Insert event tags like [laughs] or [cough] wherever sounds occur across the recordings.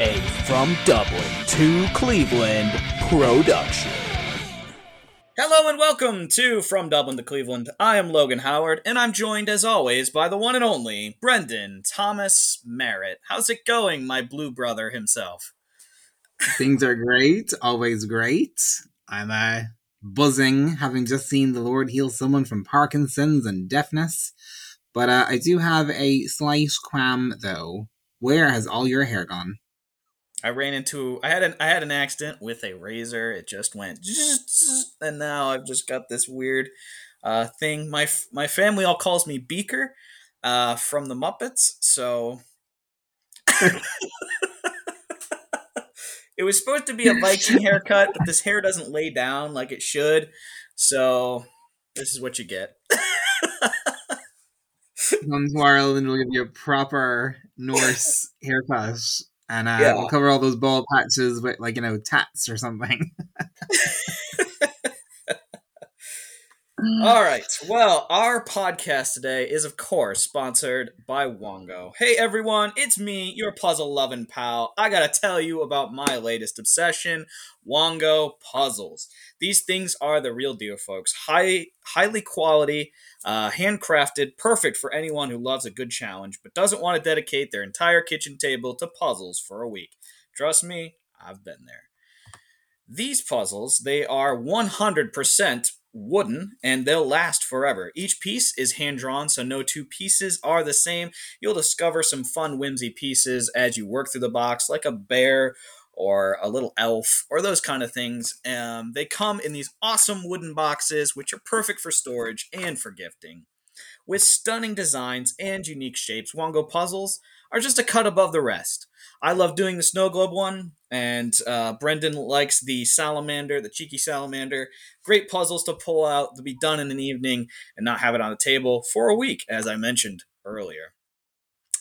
a From Dublin to Cleveland production. Hello and welcome to From Dublin to Cleveland. I am Logan Howard, and I'm joined as always by the one and only Brendan Thomas Merritt. How's it going, my blue brother himself? Things are great, always great. I'm uh, buzzing, having just seen the Lord heal someone from Parkinson's and deafness. But uh, I do have a slight qualm, though. Where has all your hair gone? I ran into I had an I had an accident with a razor. It just went, and now I've just got this weird uh, thing. My my family all calls me Beaker uh, from the Muppets. So [laughs] it was supposed to be a Viking haircut, but this hair doesn't lay down like it should. So this is what you get. Come to Ireland, we'll give you a proper Norse [laughs] haircut, and uh, yeah. we'll cover all those bald patches with, like you know, tats or something. [laughs] All right. Well, our podcast today is, of course, sponsored by Wongo. Hey, everyone, it's me, your puzzle loving pal. I gotta tell you about my latest obsession Wongo puzzles. These things are the real deal, folks. High, highly quality, uh, handcrafted, perfect for anyone who loves a good challenge but doesn't want to dedicate their entire kitchen table to puzzles for a week. Trust me, I've been there. These puzzles, they are 100% wooden and they'll last forever. Each piece is hand drawn, so no two pieces are the same. You'll discover some fun, whimsy pieces as you work through the box, like a bear or a little elf or those kind of things. Um, they come in these awesome wooden boxes, which are perfect for storage and for gifting. With stunning designs and unique shapes, Wongo puzzles are just a cut above the rest. I love doing the snow globe one, and uh, Brendan likes the salamander, the cheeky salamander. Great puzzles to pull out to be done in an evening and not have it on the table for a week, as I mentioned earlier.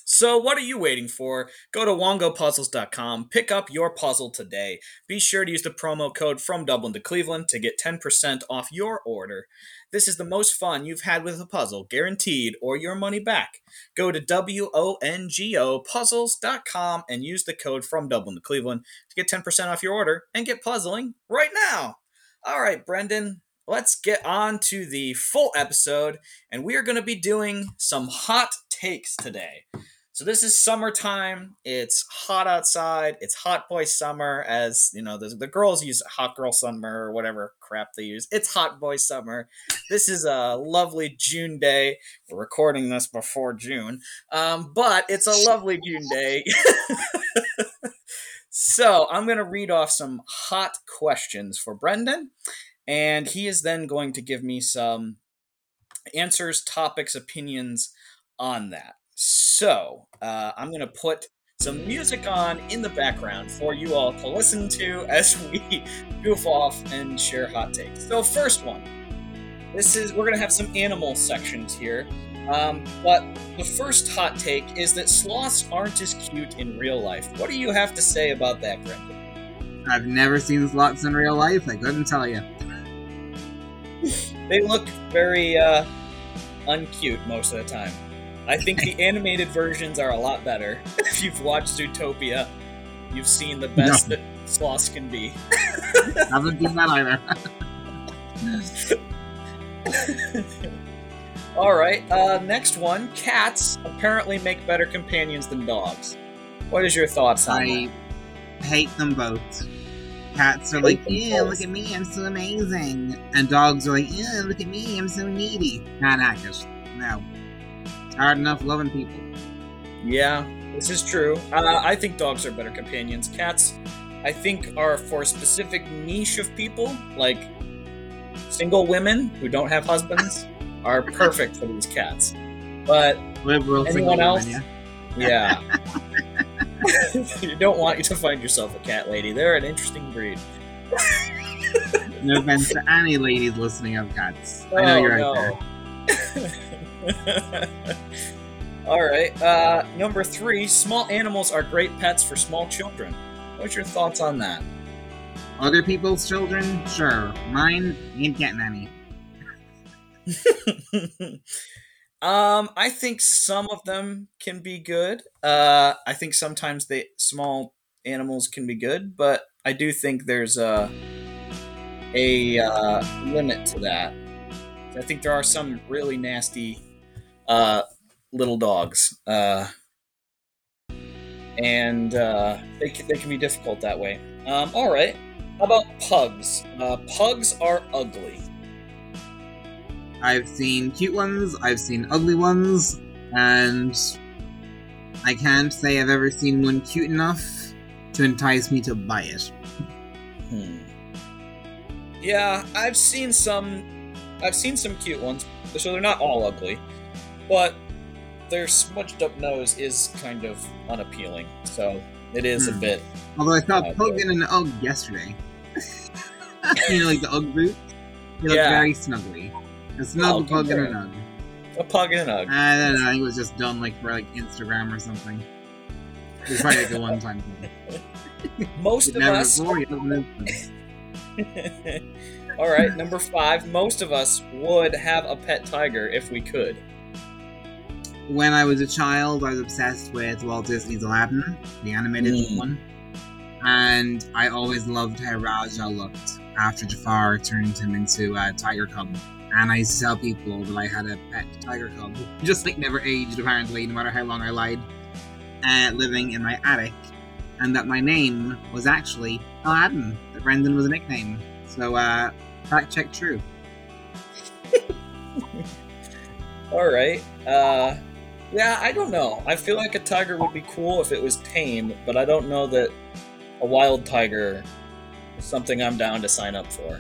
So, what are you waiting for? Go to wongopuzzles.com, pick up your puzzle today. Be sure to use the promo code from Dublin to Cleveland to get 10% off your order. This is the most fun you've had with a puzzle, guaranteed, or your money back. Go to W-O-N-G-O puzzles.com and use the code from Dublin to Cleveland to get 10% off your order and get puzzling right now. All right, Brendan, let's get on to the full episode, and we are going to be doing some hot takes today. So this is summertime. It's hot outside. It's hot boy summer, as you know. The, the girls use hot girl summer or whatever crap they use. It's hot boy summer. This is a lovely June day. We're recording this before June, um, but it's a lovely June day. [laughs] so I'm going to read off some hot questions for Brendan, and he is then going to give me some answers, topics, opinions on that. So uh, I'm going to put some music on in the background for you all to listen to [laughs] as we goof off and share hot takes. So, first one. This is we're gonna have some animal sections here, um, but the first hot take is that sloths aren't as cute in real life. What do you have to say about that, Brendan? I've never seen sloths in real life. I couldn't tell you. They look very uh, uncute most of the time. I think the [laughs] animated versions are a lot better. [laughs] if you've watched Zootopia, you've seen the best no. that sloths can be. I [laughs] haven't seen that either. All right. Uh, next one. Cats apparently make better companions than dogs. What is your thoughts on that? I that? hate them both. Cats are like, yeah, look at me, I'm so amazing. And dogs are like, yeah, look at me, I'm so needy. Not actors. No. Hard enough loving people. Yeah, this is true. Uh, I think dogs are better companions. Cats, I think, are for a specific niche of people, like single women who don't have husbands, [laughs] are perfect for these cats. But Liberal anyone else, women, yeah. yeah. [laughs] [laughs] you don't want you to find yourself a cat lady. They're an interesting breed. [laughs] no offense to any ladies listening of cats. I know oh, you're right no. there. [laughs] All right. Uh, number three, small animals are great pets for small children. What's your thoughts on that? Other people's children? Sure. Mine ain't getting any. Um, I think some of them can be good. Uh, I think sometimes they small animals can be good, but I do think there's a a uh, limit to that. I think there are some really nasty uh, little dogs, uh, and uh, they can, they can be difficult that way. Um, all right, how about pugs? Uh, pugs are ugly. I've seen cute ones, I've seen ugly ones, and I can't say I've ever seen one cute enough to entice me to buy it. Hmm. Yeah, I've seen some. I've seen some cute ones, so they're not all ugly, but their smudged up nose is kind of unappealing. So it is a Hmm. bit. Although I saw Uh, Pug in an Ugg yesterday. [laughs] you know, like the Ugg boot? He looked Yeah. very snuggly. A not Oh, Pug and an Ugg. A pug and an ugg. I don't know, I think it was just done like for like Instagram or something. It was probably like a one time thing. [laughs] Most of us. before, you don't know this. [laughs] all right, number five. Most of us would have a pet tiger if we could. When I was a child, I was obsessed with Walt Disney's Aladdin, the animated Mm. one. And I always loved how Rajah looked after Jafar turned him into a tiger cub. And I used to tell people that I had a pet tiger cub, just like never aged apparently, no matter how long I lied, uh, living in my attic. And that my name was actually Aladdin, that Brendan was a nickname. So, uh, fact check true. [laughs] All right. Uh, yeah, I don't know. I feel like a tiger would be cool if it was tame, but I don't know that a wild tiger is something I'm down to sign up for.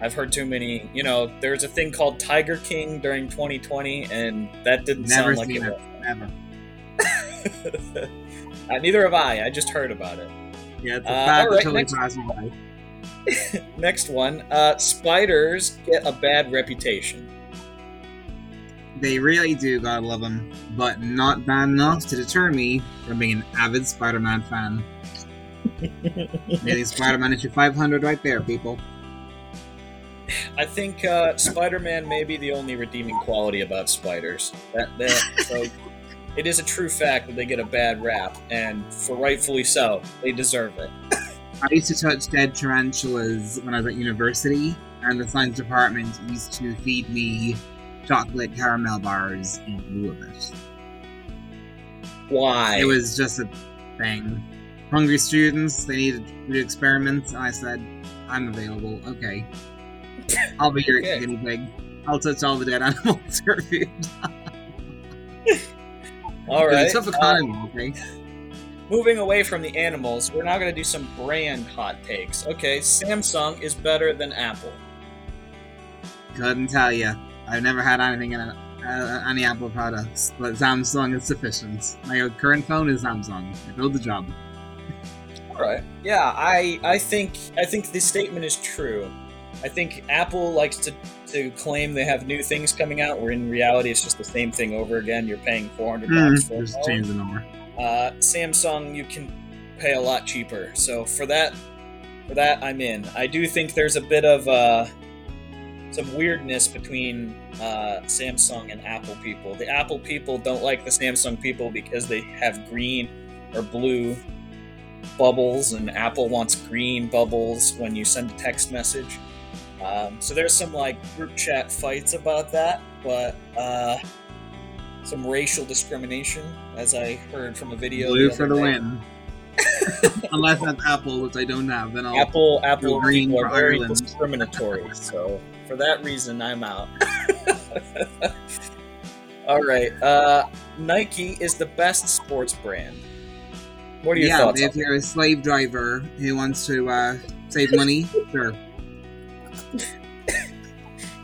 I've heard too many. You know, there's a thing called Tiger King during 2020, and that didn't Never sound like seen it. it. Never. [laughs] uh, neither have I. I just heard about it. Yeah, it's a Uh, fact alright, that totally next- by. [laughs] Next one. Uh, spiders get a bad reputation. They really do, God love them, but not bad enough to deter me from being an avid Spider-Man fan. [laughs] Maybe Spider-Man issue 500 right there, people. I think uh, Spider-Man may be the only redeeming quality about spiders. That that so [laughs] it is a true fact that they get a bad rap, and for rightfully so, they deserve it. I used to touch dead tarantulas when I was at university, and the science department used to feed me chocolate caramel bars in lieu of it. Why? It was just a thing. Hungry students, they needed to do experiments, and I said, I'm available, okay. I'll be your Okay. guinea pig. I'll touch all the dead animals [laughs] for food. all It's a right. tough uh, economy, okay? moving away from the animals, we're now going to do some brand hot takes. Okay, Samsung is better than Apple. Couldn't tell you. I've never had anything in a, uh, any Apple products, but Samsung is sufficient. My current phone is Samsung. It built the job. All right. Yeah, I I think I think this statement is true. I think Apple likes to to claim they have new things coming out, where in reality it's just the same thing over again. You're paying 400 bucks for Mm, just change the number. Uh, Samsung, you can pay a lot cheaper. So for that, for that, I'm in. I do think there's a bit of uh, some weirdness between uh, Samsung and Apple people. The Apple people don't like the Samsung people because they have green or blue bubbles, and Apple wants green bubbles when you send a text message. Um, so there's some like group chat fights about that, but uh, some racial discrimination, as I heard from a video. Blue the for the day. win. [laughs] Unless that's Apple, which I don't have, then I'll. Apple Apple green for very Ireland. discriminatory, [laughs] so for that reason, I'm out. [laughs] All right, uh, Nike is the best sports brand. What are your yeah, thoughts? if on you're a slave driver who wants to uh, save money, sure.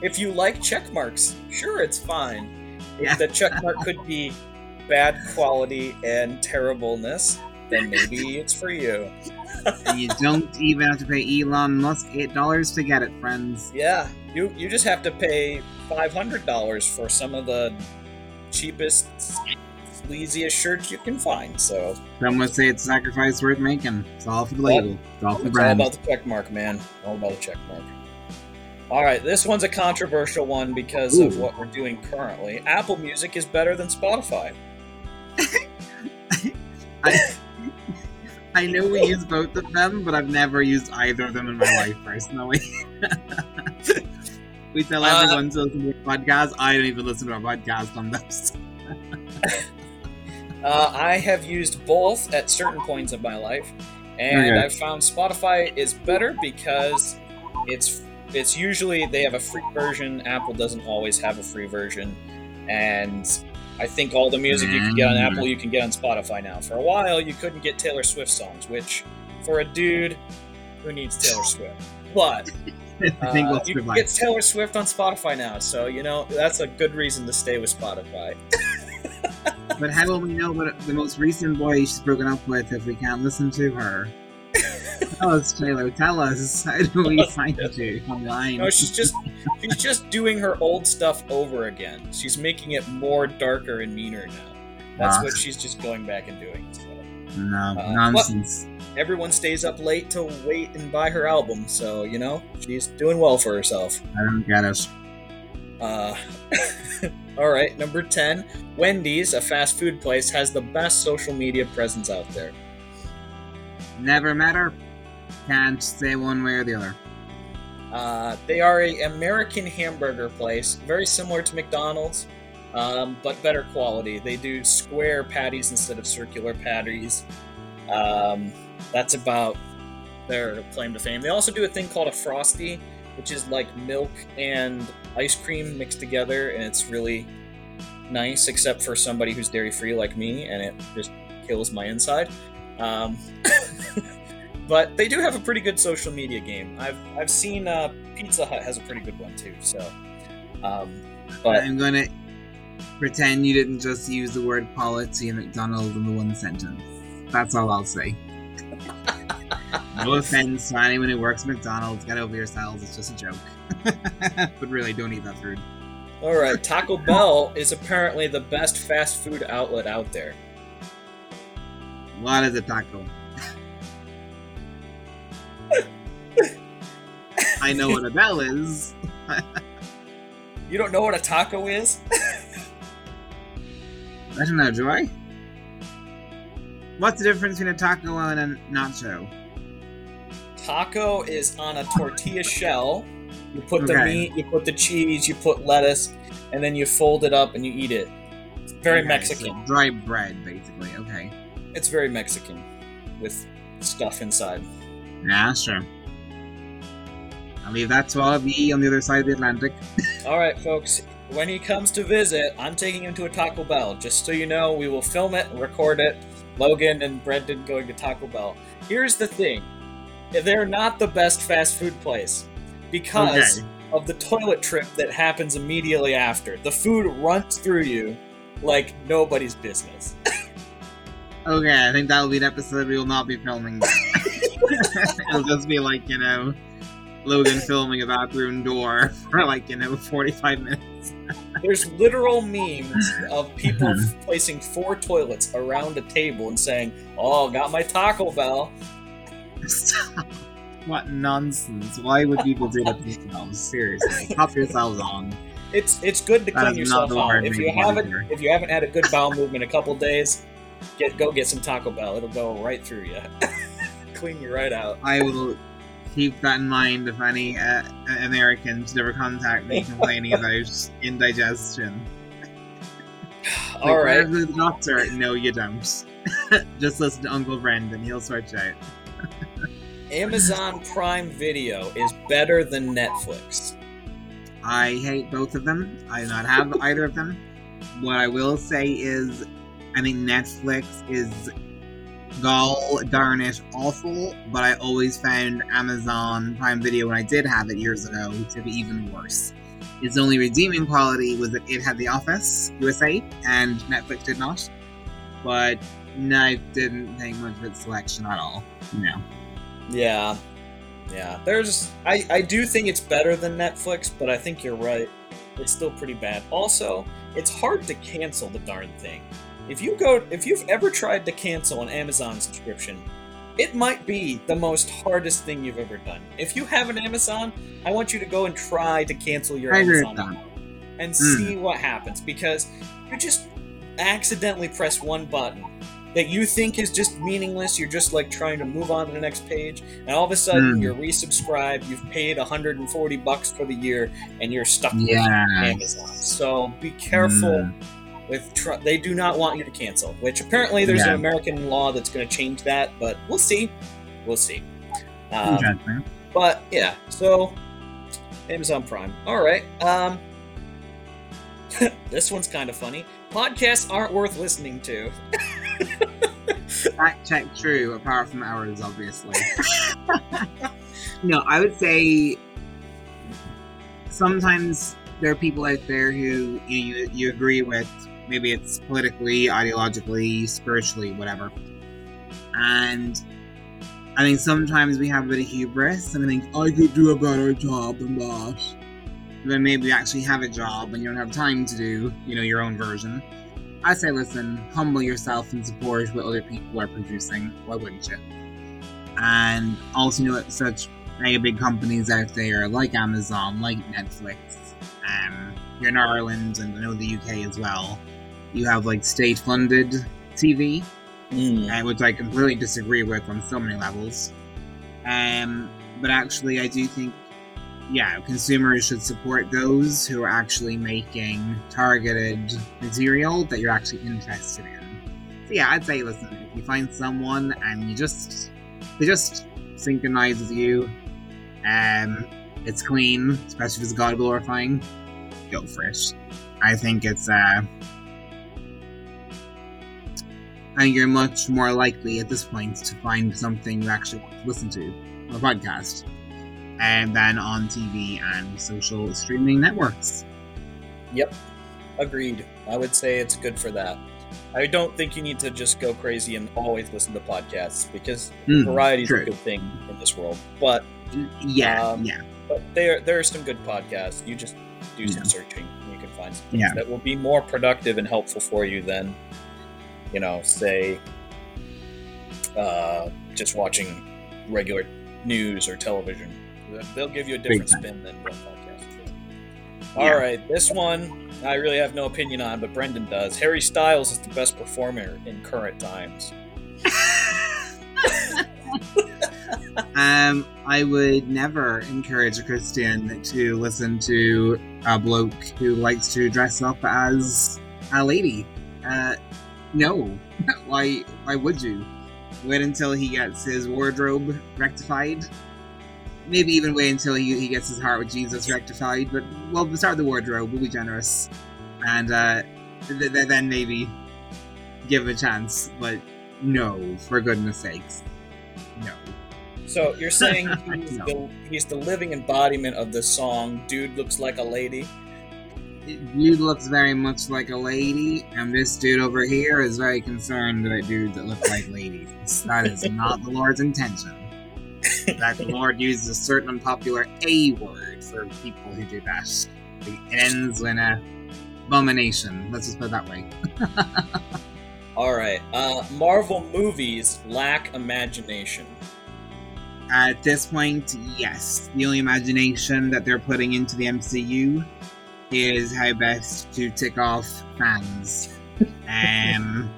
If you like check marks, sure, it's fine. Yeah. If the check mark could be bad quality and terribleness, then maybe [laughs] it's for you. and you don't even have to pay Elon Musk eight dollars to get it, friends. Yeah, you you just have to pay five hundred dollars for some of the cheapest, sleaziest shirts you can find. So Some would say it's sacrifice worth making. It's all for the label. It's all for the it's all about the check mark, man. All about the check mark. All right, this one's a controversial one because of what we're doing currently. Apple Music is better than Spotify. [laughs] I, I know we use both of them, but I've never used either of them in my life personally. [laughs] we tell Uh, everyone to listen to our podcast. I don't even listen to our podcast on those. [laughs] Uh, I have used both at certain points of my life, and Okay. I've found Spotify is better because it's it's usually they have a free version. Apple doesn't always have a free version, and I think all the music you can get on Mm. Apple you can get on Spotify now. For a while, you couldn't get Taylor Swift songs, which for a dude who needs Taylor [laughs] Swift, but [laughs] uh, you can get Taylor Swift on Spotify now. So you know that's a good reason to stay with Spotify. But how will we know what the most recent boy she's broken up with if we can't listen to her? Tell us, Taylor. Tell us. [laughs] How do we find [laughs] you online? No, she's just she's just doing her old stuff over again. She's making it more darker and meaner now. That's Ah. what she's just going back and doing. So no Uh, nonsense. everyone stays up late to wait and buy her album. So you know she's doing well for herself. I don't get it. Uh, [laughs] all right, number ten. Wendy's, a fast food place, has the best social media presence out there. Never met her. Can't say one way or the other. Uh, they are a American hamburger place, very similar to McDonald's, um, but better quality. They do square patties instead of circular patties. Um, that's about their claim to fame. They also do a thing called a frosty, which is like milk and ice cream mixed together, and it's really nice, except for somebody who's dairy free like me, and it just kills my inside. Um, [coughs] [laughs] but they do have a pretty good social media game. I've I've seen uh, Pizza Hut has a pretty good one too. So, um, but I'm gonna pretend you didn't just use the word quality and McDonald's in the one sentence. That's all I'll say. [laughs] no offense to anyone who works at McDonald's. Get over yourselves. It's just a joke. [laughs] but really, don't eat that food. all right, Taco Bell is apparently the best fast food outlet out there. What is a taco? I know what a bell is. [laughs] You don't know what a taco is? I don't know, do I? What's the difference between a taco and a nacho? Taco is on a tortilla shell. You put the meat, you put the cheese, you put lettuce, and then you fold it up and you eat it. It's very Okay, Mexican. so dry bread, basically. Okay. It's very Mexican with stuff inside. Yeah, sure. Leave that to all of ye on the other side of the Atlantic. [laughs] All right, folks. When he comes to visit, I'm taking him to a Taco Bell. Just so you know, we will film it, record it. Logan and Brendan going to Taco Bell. Here's the thing: they're not the best fast food place because Okay. of the toilet trip that happens immediately after. The food runs through you like nobody's business. [laughs] Okay, I think that'll be an episode we will not be filming. [laughs] It'll just be like, you know, Logan filming a bathroom door [laughs] for like, you know, 45 minutes. There's literal memes of [laughs] people placing four toilets around a table and saying, "Oh, got my Taco Bell." Stop. [laughs] What nonsense. Why would people do that to themselves? Seriously. Pop yourselves on. It's it's good to That clean yourself out. If you haven't here. if you haven't had a good bowel movement in a couple days, get go get some Taco Bell. It'll go right through you. clean you right out. I will keep that in mind if any uh, Americans ever contact me complaining about indigestion. [laughs] Like, All right. where's the doctor? No, you don't. [laughs] Just listen to Uncle Brendan. He'll sort you out. [laughs] Amazon Prime Video is better than Netflix. I hate both of them. I do not have either of them. What I will say is, I think Netflix is gall it awful, but I always found Amazon Prime Video when I did have it years ago to be even worse. Its only redeeming quality was that it had The Office USA and Netflix did not. But no, I didn't think much of its selection at all. No. Yeah. Yeah. There's I, I do think it's better than Netflix, but I think you're right. It's still pretty bad. Also, it's hard to cancel the darn thing. If you go if you've ever tried to cancel an Amazon subscription, it might be the most hardest thing you've ever done. If you have an Amazon, I want you to go and try to cancel your I Amazon and Hmm. see what happens because you just accidentally press one button. that you think is just meaningless. You're just like trying to move on to the next page, and all of a sudden Hmm. you're resubscribed. You've paid 140 bucks for the year, and you're stuck Yeah. with Amazon. So be careful Mm. With. Tr- they do not want you to cancel. Which apparently there's Yeah. an American law that's going to change that, but we'll see. We'll see. Um, but yeah, so Amazon Prime. All right. Um, [laughs] this one's kind of funny. Podcasts aren't worth listening to. Fact check true, apart from ours, obviously. [laughs] [laughs] no, I would say sometimes there are people out there who you, you, you agree with. Maybe it's politically, ideologically, spiritually, whatever. And I think sometimes we have a bit of hubris and we think, I could do a better job than that. Then maybe you actually have a job and you don't have time to do, you know, your own version. I say, listen, humble yourself and support what other people are producing. Why wouldn't you? And also, you know, such mega big companies out there like Amazon, like Netflix. Um, here in Ireland and I know the UK as well. You have like state-funded TV, uh, which I completely disagree with on so many levels. Um, but actually, I do think, yeah, consumers should support those who are actually making targeted material that you're actually interested in. So yeah, I'd say, listen, if you find someone and you just they just synchronize with you, um, it's clean, especially if it's God glorifying, go for it. I think it's uh Think you're much more likely at this point to find something you actually want to listen to on a podcast and then on TV and social streaming networks. Yep. Agreed. I would say it's good for that. I don't think you need to just go crazy and always listen to podcasts because Mm, variety is a good thing in this world. But Yeah, Um, yeah, but there there are some good podcasts. You just do some Yeah. searching and you can find some Yeah. that will be more productive and helpful for you than, you know, say, uh, just watching regular news or television. They'll give you a different spin than what podcasts do. Yeah. All right, this one I really have no opinion on, but Brendan does. Harry Styles is the best performer in current times. [laughs] um, I would never encourage a Christian to listen to a bloke who likes to dress up as a lady. Uh, no, [laughs] why? Why would you? Wait until he gets his wardrobe rectified. Maybe even wait until he, he gets his heart with Jesus rectified. But well, start with the wardrobe. We'll be generous, and uh, th- th- then maybe give a chance. But no, for goodness sakes, no. So you're [laughs] saying he's, No. the, he's the living embodiment of the song "Dude Looks Like a Lady." Dude looks very much like a lady, and this dude over here is very concerned about dudes that look like ladies. That is not the Lord's intention. That the Lord uses a certain unpopular A word for people who do that. It ends in a abomination. Let's just put it that way. [laughs] All right. Uh, Marvel movies lack imagination. At this point, yes, the only imagination that they're putting into the MCU is how best to tick off fans um,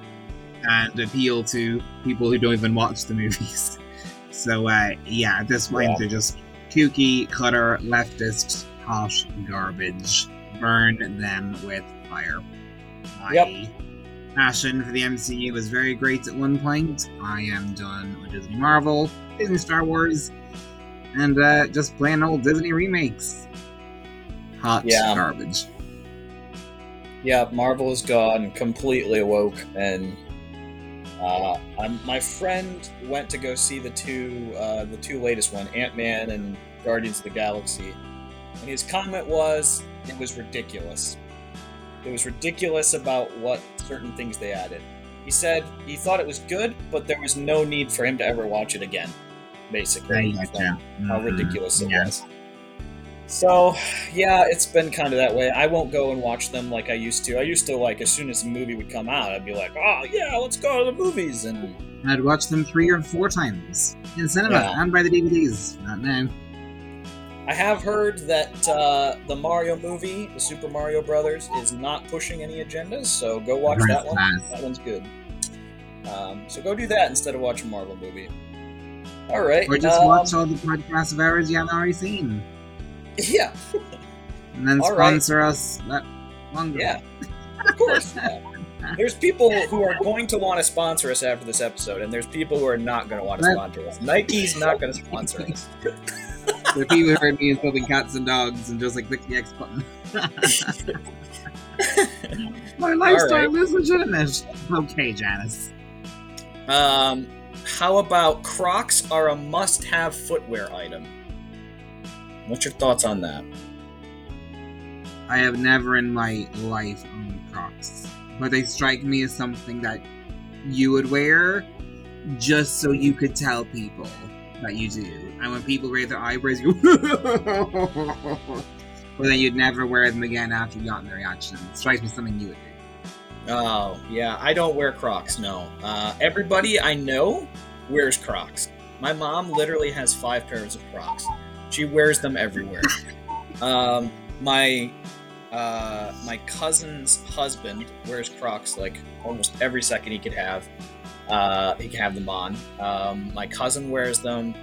and appeal to people who don't even watch the movies. [laughs] So, uh, yeah, at this point, Yeah. they're just kooky, cutter, leftist, hot garbage. Burn them with fire. My Yep. passion for the MCU was very great at one point. I am done with Disney Marvel, Disney Star Wars, and uh, just plain old Disney remakes. Hot Yeah. garbage. Yeah, Marvel is gone, completely awoke, and uh, I'm, my friend went to go see the two, uh, the two latest one, Ant Man and Guardians of the Galaxy, and his comment was, "It was ridiculous. It was ridiculous about what certain things they added." He said he thought it was good, but there was no need for him to ever watch it again. Basically, I gotcha. how Mhm. ridiculous it Yeah. was. So, yeah, it's been kind of that way. I won't go and watch them like I used to. I used to like as soon as a movie would come out, I'd be like, "Oh yeah, let's go to the movies." And I'd watch them three or four times in cinema Yeah. and buy the DVDs. Not now. I have heard that uh, the Mario movie, the Super Mario Brothers, is not pushing any agendas. So go watch that one. nice. That one's good. Um, so go do that instead of watching a Marvel movie. All right. Or just um, watch all the podcasts of ours you haven't already seen. [laughs] Yeah. And then All right. sponsor us that longer. Yeah. Of course. [laughs] There's people who are going to want to sponsor us after this episode, and there's people who are not going to want to sponsor us. Nike's not going to sponsor us. [laughs] The people who heard me insulting cats and dogs and just like click the X button. My lifestyle is legitimate. Okay, Janice. Um, how about Crocs are a must-have footwear item? What's your thoughts on that? I have never in my life owned Crocs, but they strike me as something that you would wear just so you could tell people that you do. And when people raise their eyebrows, you go, but then you'd never wear them again after you got their reaction. It strikes me as something you would do. Oh, yeah, I don't wear Crocs, no. Uh, everybody I know wears Crocs. My mom literally has five pairs of Crocs. She wears them everywhere. Um, my uh, my cousin's husband wears Crocs like almost every second he could have. Uh, he can have them on. Um, my cousin wears them.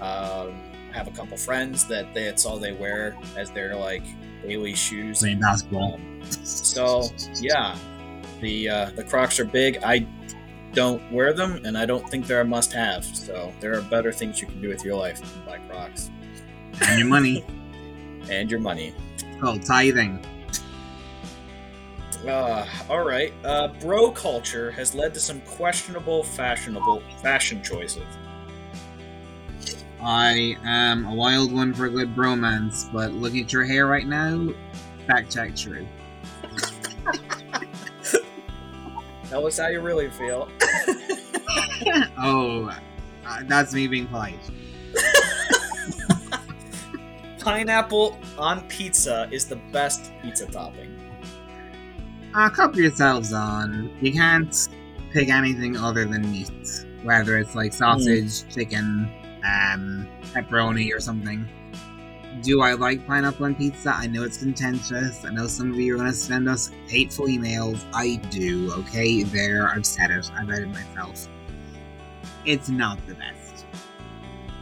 Um, I have a couple friends that they, that's all they wear as their like daily shoes. Playing basketball. Um, so yeah, the uh, the Crocs are big. I don't wear them, and I don't think they're a must-have. So there are better things you can do with your life than buy Crocs And your money. and your money. It's called tithing. Uh, all right. Uh, bro culture has led to some questionable fashionable fashion choices. I am a wild one for a good bromance, but looking at your hair right now, fact check true. [laughs] Tell us how you really feel. [laughs] oh, uh, that's me being polite. Pineapple on pizza is the best pizza topping. Uh, cup yourselves on. You can't pick anything other than meat, whether it's like sausage, chicken, um, pepperoni, or something. Do I like pineapple on pizza? I know it's contentious. I know some of you are going to send us hateful emails. I do, okay? There, I've said it. I've read it myself. It's not the best.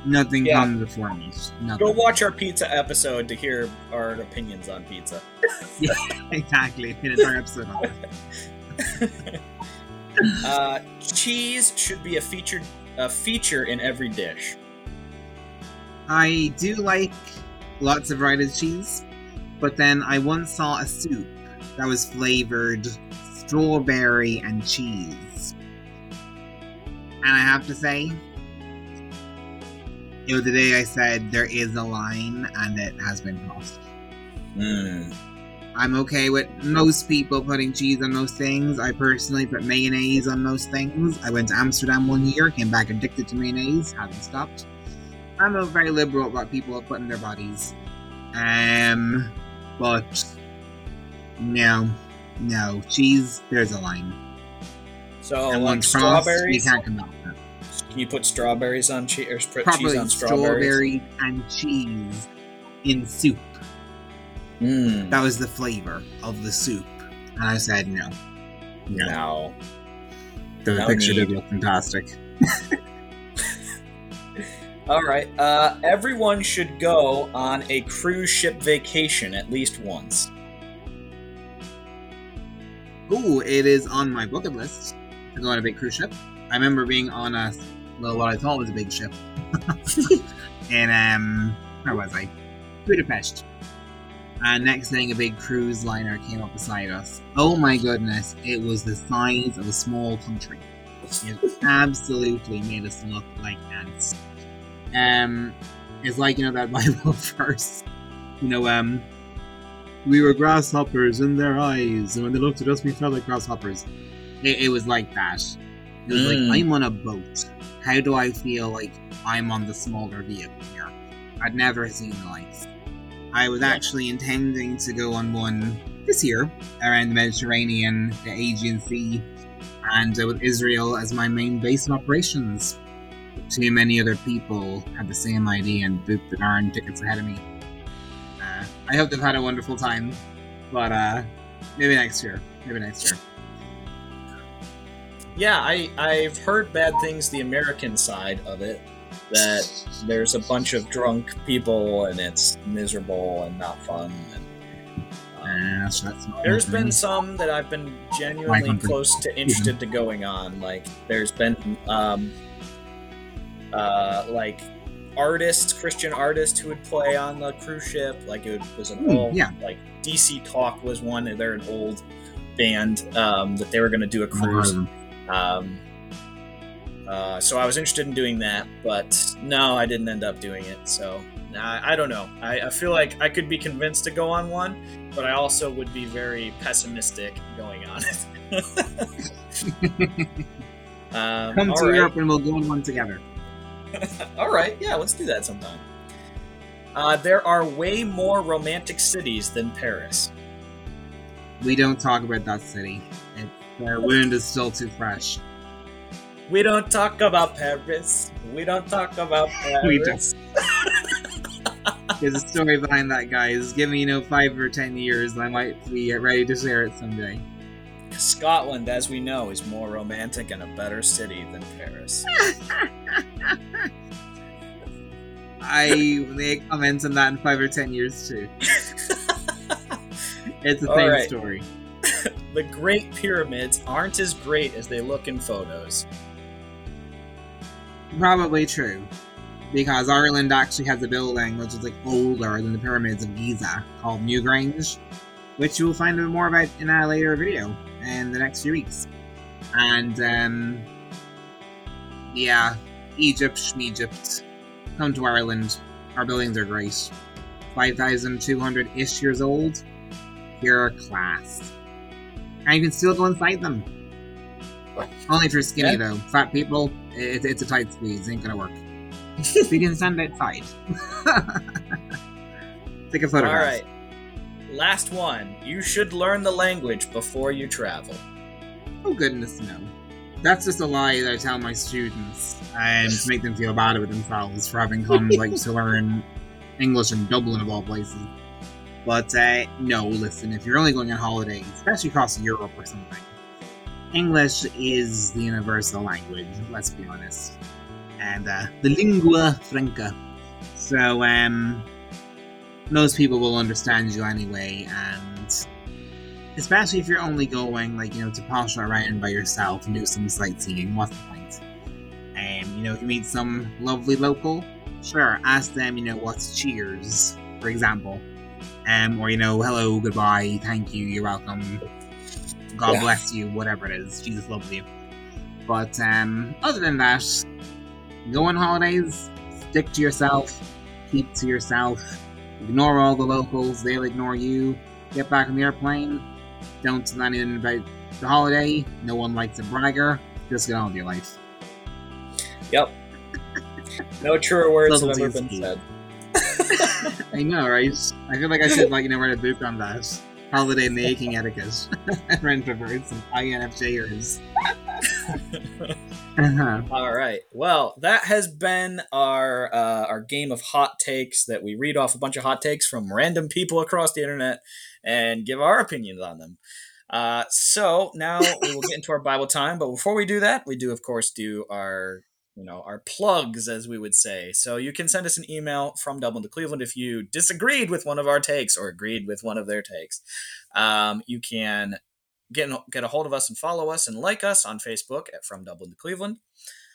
Nothing Yeah. comes before me. Nothing. Go watch our pizza episode to hear our opinions on pizza. [laughs] [laughs] exactly. An entire episode on it. [laughs] Uh, cheese should be a featured a feature in every dish. I do like lots of variety of cheese, but then I once saw a soup that was flavored strawberry and cheese. And I have to say, it was the day I said there is a line and it has been crossed. Mm. I'm okay with most people putting cheese on most things. I personally put mayonnaise on most things. I went to Amsterdam one year, came back addicted to mayonnaise, haven't stopped. I'm a very liberal about people putting their bodies. Um, but no, no cheese. There's a line, So and like you strawberries, can't come back. Can you put strawberries on cheese or put cheese on strawberries? strawberry and cheese in soup. Mm. That was the flavor of the soup, and I said no. No, No. the No picture need. did look fantastic. [laughs] All right. Uh, everyone should go on a cruise ship vacation at least once. Ooh, it is on my bucket list to go on a big cruise ship. I remember being on a well, what I thought was a big ship. [laughs] and um, where was I? Budapest. And next thing, a big cruise liner came up beside us. Oh my goodness, it was the size of a small country. It absolutely made us look like ants. Um, it's like you know that [laughs] Bible verse. You know, um, we were grasshoppers in their eyes, and when they looked at us, we felt like grasshoppers. It, it was like that. It was Mm. like I'm on a boat. How do I feel like I'm on the smaller vehicle here? I'd never seen the likes. I was actually intending to go on one this year around the Mediterranean, the Aegean Sea, and uh, with Israel as my main base of operations. Too many other people had the same idea and booked the darn tickets ahead of me. Uh, I hope they've had a wonderful time, but uh, maybe next year. Maybe next year. Yeah, I I've heard bad things. The American side of it, that there's a bunch of drunk people and it's miserable and not fun. And, um, that's there's been some that I've been genuinely close to interested to going on. Like there's been um, uh, like artists, Christian artists who would play on the cruise ship. Like it was an Hmm, old, yeah. like DC Talk was one. They're an old band um, that they were going to do a cruise. Um, uh, so I was interested in doing that, but no, I didn't end up doing it. So I, I don't know. I, I feel like I could be convinced to go on one, but I also would be very pessimistic going on it. [laughs] um, Come to right. Europe and we'll go on one together. [laughs] All right, yeah, let's do that sometime. Uh, there are way more romantic cities than Paris. We don't talk about that city. Their wound is still too fresh. We don't talk about Paris. We don't talk about [laughs] We Paris. There's a story behind that, guys. Give me, you know, five or ten years, and I might be ready to share it someday. Scotland, as we know, is more romantic and a better city than Paris. [laughs] I may comment on that in five or ten years too. [laughs] It's the All same right. story. The Great Pyramids aren't as great as they look in photos. Probably true. Because Ireland actually has a building which is like older than the pyramids of Giza called Newgrange, which you will find out more about in a later video in the next few weeks. And um yeah, Egypt, Egypt. Come to Ireland. Our buildings are great. Five thousand two hundred ish years old. Pure class. And you can still go inside them. Only if you're skinny Yeah. though. Fat people, it, it's a tight squeeze. Ain't gonna work. [laughs] so you can stand outside. [laughs] Take a All photograph. right. Last one. You should learn the language before you travel. Oh goodness no. That's just a lie that I tell my students and to [laughs] make them feel bad about themselves for having come like to learn English in Dublin of all places. But uh, no, listen, if you're only going on holiday, especially across Europe or something, English is the universal language, let's be honest. And uh, the lingua franca. So um most people will understand you anyway and especially if you're only going like you know to posh around by yourself and do some sightseeing what's the point um you know if you meet some lovely local sure ask them you know what's cheers for example um or you know hello goodbye thank you you're welcome god Yeah. bless you whatever it is jesus loves you but um other than that go on holidays stick to yourself keep to yourself ignore all the locals they'll ignore you get back on the airplane don't tell anyone about the holiday. No one likes a bragger. Just get on with your life. Yep. No truer words have ever been said. I know, right? I feel like I should, like, you know, write a book on that. Holiday making etiquette. [laughs] for introverts and INFJers. [laughs] uh-huh. All right. Well, that has been our uh, our game of hot takes that we read off a bunch of hot takes from random people across the internet and give our opinions on them. Uh, so now we will get into our Bible time, but before we do that, we do of course do our you know our plugs as we would say. So you can send us an email from Dublin to Cleveland if you disagreed with one of our takes or agreed with one of their takes. Um, you can get get a hold of us and follow us and like us on Facebook at From Dublin to Cleveland.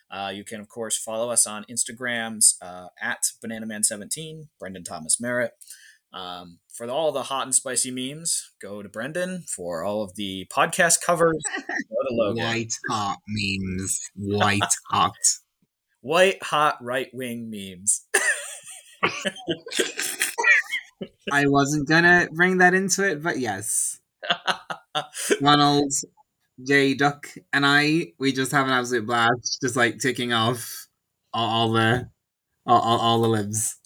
Uh, you can, of course, follow us on Instagrams uh, at BananaMan17, Brendan Thomas Merritt. Um, for all the hot and spicy memes, go to Brendan. For all of the podcast covers, [laughs] go to Logan. White hot memes. White hot. White hot right wing memes. [laughs] I wasn't gonna bring that into it, but yes. [laughs] Ronald, J Duck, and I, we just have an absolute blast, just like ticking off all, all the all, all, all the libs.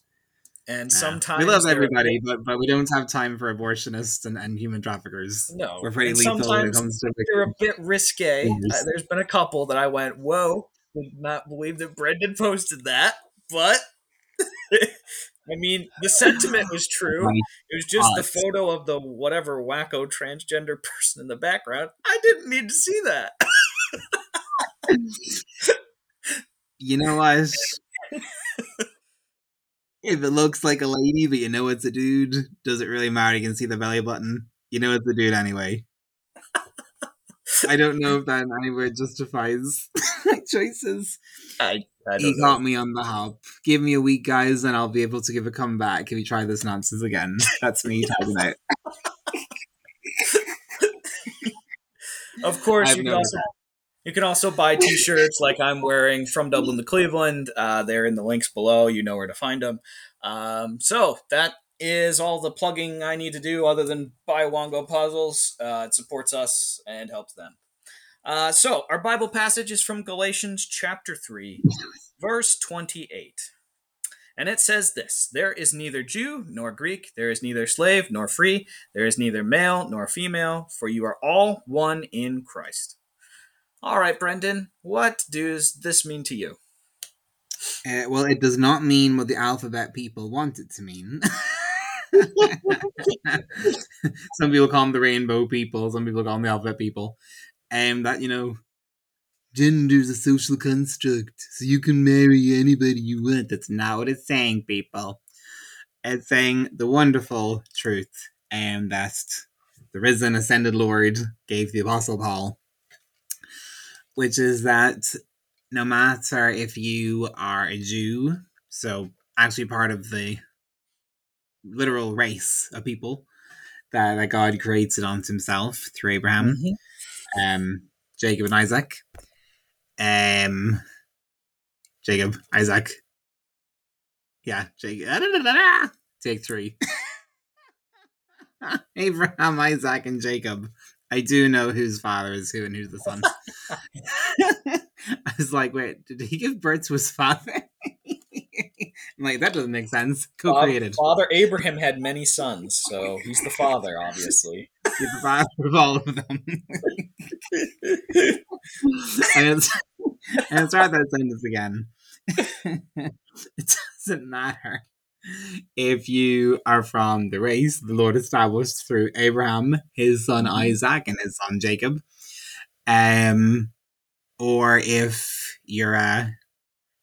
and Nah. sometimes we love everybody, but but we don't have time for abortionists and, and human traffickers. No, We're pretty and lethal when it sometimes comes to they're a bit risque. Uh, there's been a couple that I went, "Whoa, did not believe that Brendan [laughs] posted that," but [laughs] I mean, the sentiment was true. [laughs] It was just the photo of the whatever wacko transgender person in the background. I didn't need to see that. you know what? if it looks like a lady, but you know it's a dude, does it really matter? You can see the belly button. You know it's a dude anyway. [laughs] I don't know if that in any way justifies [laughs] my choices. I, I He don't got me on the hop. Give me a week, guys, and I'll be able to give a comeback if you try this nonsense again. [laughs] That's me talking out. Of course, you can also you can also buy T-shirts like I'm wearing from Dublin to Cleveland. Uh, they're in the links below. You know where to find them. Um, so that is all the plugging I need to do, other than buy Wongo puzzles. Uh, it supports us and helps them. Uh, so our Bible passage is from Galatians chapter three, verse twenty-eight. And it says this There is neither Jew nor Greek, there is neither slave nor free, there is neither male nor female, for you are all one in Christ. All right, Brendan, what does this mean to you? Uh, well, it does not mean what the alphabet people want it to mean. [laughs] [laughs] some people call them the rainbow people, some people call them the alphabet people. And that, you know, gender is a social construct, so you can marry anybody you want. That's not what it's saying, people. It's saying the wonderful truth, and that the risen, ascended Lord gave the Apostle Paul, which is that no matter if you are a Jew, so actually part of the literal race of people that, that God created unto himself through Abraham, um, Jacob and Isaac. Um, Jacob, Isaac. Yeah, Jacob. [laughs] Take three. [laughs] Abraham, Isaac, and Jacob. I do know whose father is who and who's the son. [laughs] I was like, wait, did he give birth to his father? I'm like, that doesn't make sense. [laughs] Co created. Father Abraham had many sons, so he's the father, obviously. [laughs] He's the father of all of them. [laughs] and it's and start that sentence again. it doesn't matter if you are from the race the Lord established through Abraham, his son Isaac, and his son Jacob, um, or if you're a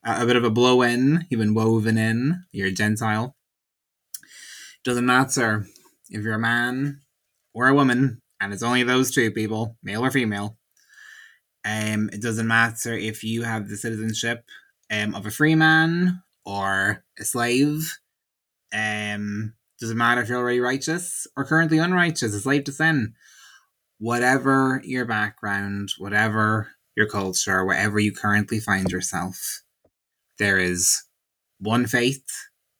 a bit of a blow in, you've been woven in, you're a Gentile. It doesn't matter if you're a man or a woman, and it's only those two people, male or female. Um, it doesn't matter if you have the citizenship um, of a free man or a slave. Um, doesn't matter if you're already righteous or currently unrighteous, a slave to sin. Whatever your background, whatever your culture, wherever you currently find yourself, there is one faith,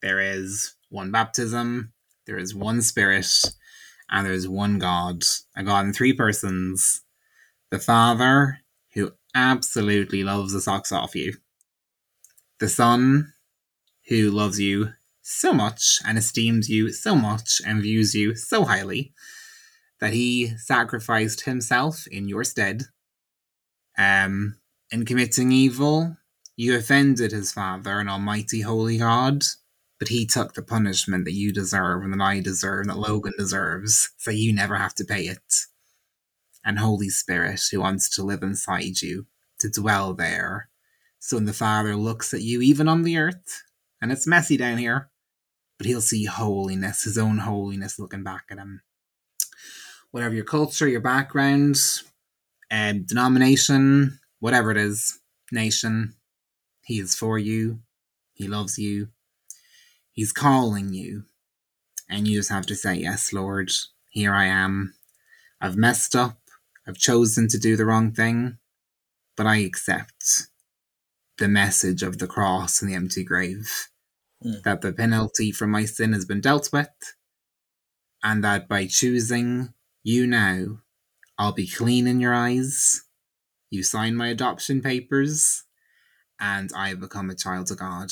there is one baptism, there is one spirit, and there is one God, a God in three persons. The Father, who absolutely loves the socks off you. The Son, who loves you so much and esteems you so much and views you so highly that he sacrificed himself in your stead. Um, in committing evil, you offended his Father, an almighty holy God, but he took the punishment that you deserve and that I deserve and that Logan deserves, so you never have to pay it. And Holy Spirit, who wants to live inside you, to dwell there. So when the Father looks at you, even on the earth, and it's messy down here, but he'll see holiness, his own holiness looking back at him. Whatever your culture, your background, um, denomination, whatever it is, nation, he is for you. He loves you. He's calling you. And you just have to say, Yes, Lord, here I am. I've messed up. I've chosen to do the wrong thing. But I accept the message of the cross and the empty grave. Mm. That the penalty for my sin has been dealt with. And that by choosing you now, I'll be clean in your eyes. You sign my adoption papers and I have become a child of God.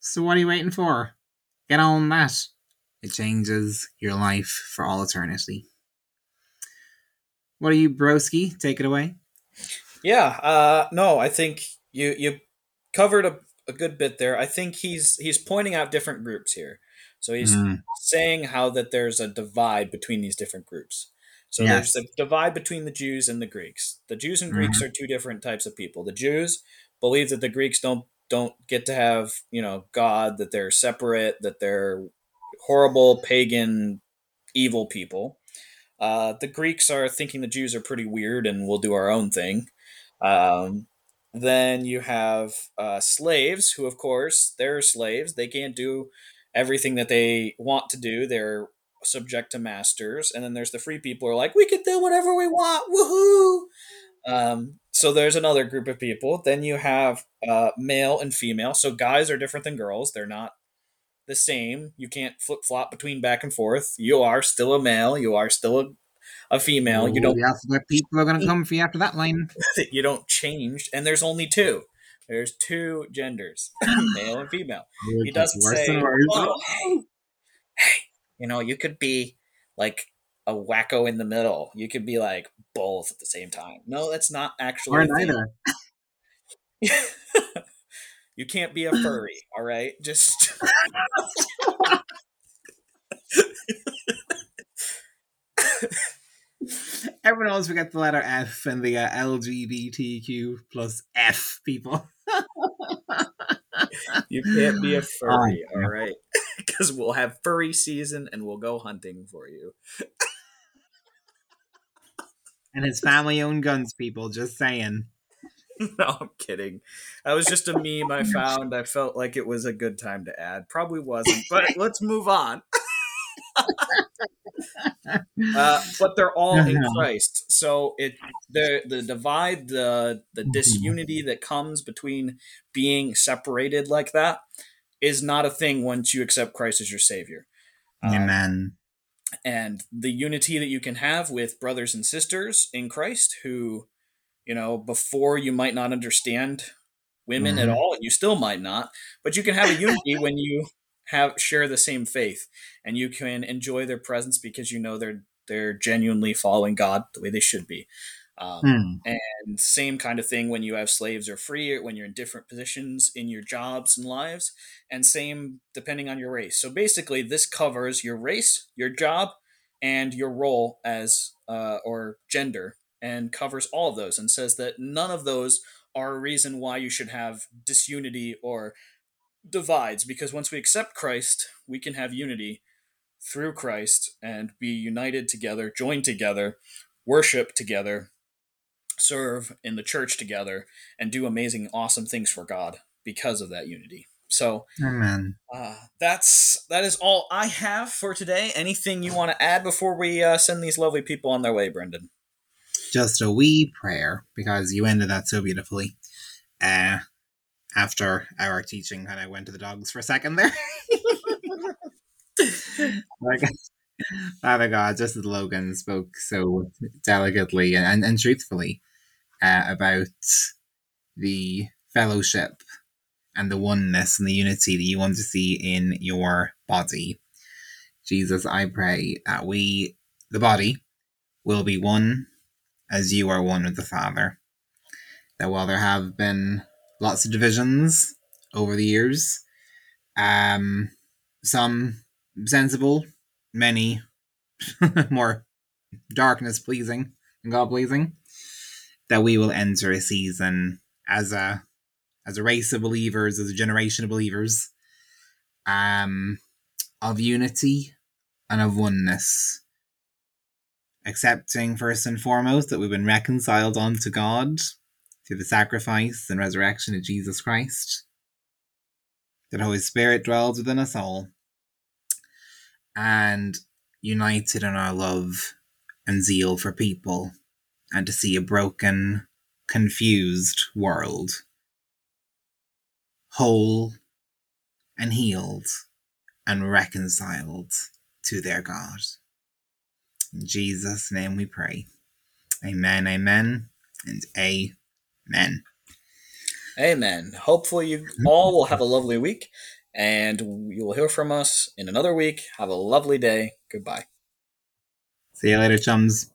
So what are you waiting for? Get on that. It changes your life for all eternity. What are you, broski? Take it away. Yeah, uh, no, I think you you covered a, a good bit there. I think he's he's pointing out different groups here. So he's Mm, saying how that there's a divide between these different groups. So Yes. there's a divide between the Jews and the Greeks. The Jews and Greeks are two different types of people. The Jews believe that the Greeks don't don't get to have you know God, that they're separate, that they're horrible pagan evil people. Uh, the Greeks are thinking the Jews are pretty weird and we'll do our own thing. Um, then you have uh, slaves, who, of course, they're slaves. They can't do everything that they want to do. They're subject to masters. And then there's the free people who are like, we can do whatever we want. Woohoo! Um, so there's another group of people. Then you have uh, male and female. So guys are different than girls. They're not the same. You can't flip flop between back and forth. You are still a male. You are still a, a female. You don't The alphabet people are going to come for you after that line. [laughs] you don't change. And there's only two. There's two genders, [clears throat] male and female. He doesn't say, "Oh, hey, hey, you know, you could be like a wacko in the middle. You could be like both at the same time. No, that's not actually. Or neither. [laughs] you can't be a furry, [laughs] all right? Just [laughs] Everyone always forgets the letter F and the uh, LGBTQ plus F people. you can't be a furry, all right? Because we'll have furry season and we'll go hunting for you. And his family owned guns, people, just saying. [laughs] no, I'm kidding. That was just a meme I found. I felt like it was a good time to add. Probably wasn't, but [laughs] let's move on. [laughs] uh, but they're all in Christ, so it the the divide, the the disunity that comes between being separated like that is not a thing once you accept Christ as your savior. Um, Amen. And the unity that you can have with brothers and sisters in Christ who, you know, before you might not understand women at Mhm. all, and you still might not, but you can have a unity when you have share the same faith and you can enjoy their presence because you know they're they're genuinely following God the way they should be. Um, Hmm. Same kind of thing when you have slaves or free, when you're in different positions in your jobs and lives, and same depending on your race. So basically, this covers your race, your job, and your role as uh, or gender, and covers all of those, and says that none of those are a reason why you should have disunity or divides. Because once we accept Christ, we can have unity through Christ and be united together, joined together, worship together, serve in the church together, and do amazing, awesome things for God because of that unity. So Amen. uh, that's that is all I have for today. Anything you want to add before we uh, send these lovely people on their way, Brendan? Just a wee prayer, because you ended that so beautifully. Uh, after our teaching, and I went to the dogs for a second there. [laughs] Father God, just as Logan spoke so delicately and, and, and truthfully uh, about the fellowship and the oneness and the unity that you want to see in your body. Jesus, I pray that we, the body, will be one as you are one with the Father. That while there have been lots of divisions over the years, um, some sensible, many [laughs] more darkness pleasing and God pleasing, that we will enter a season as a as a race of believers, as a generation of believers, um, of unity and of oneness. Accepting first and foremost that we've been reconciled unto God through the sacrifice and resurrection of Jesus Christ. That Holy Spirit dwells within us all. And united in our love and zeal for people, and to see a broken, confused world whole and healed and reconciled to their God. In Jesus' name we pray. Amen, amen, and amen. Amen. Hopefully, you all will have a lovely week, and you will hear from us in another week. Have a lovely day. Goodbye. See you later, chums.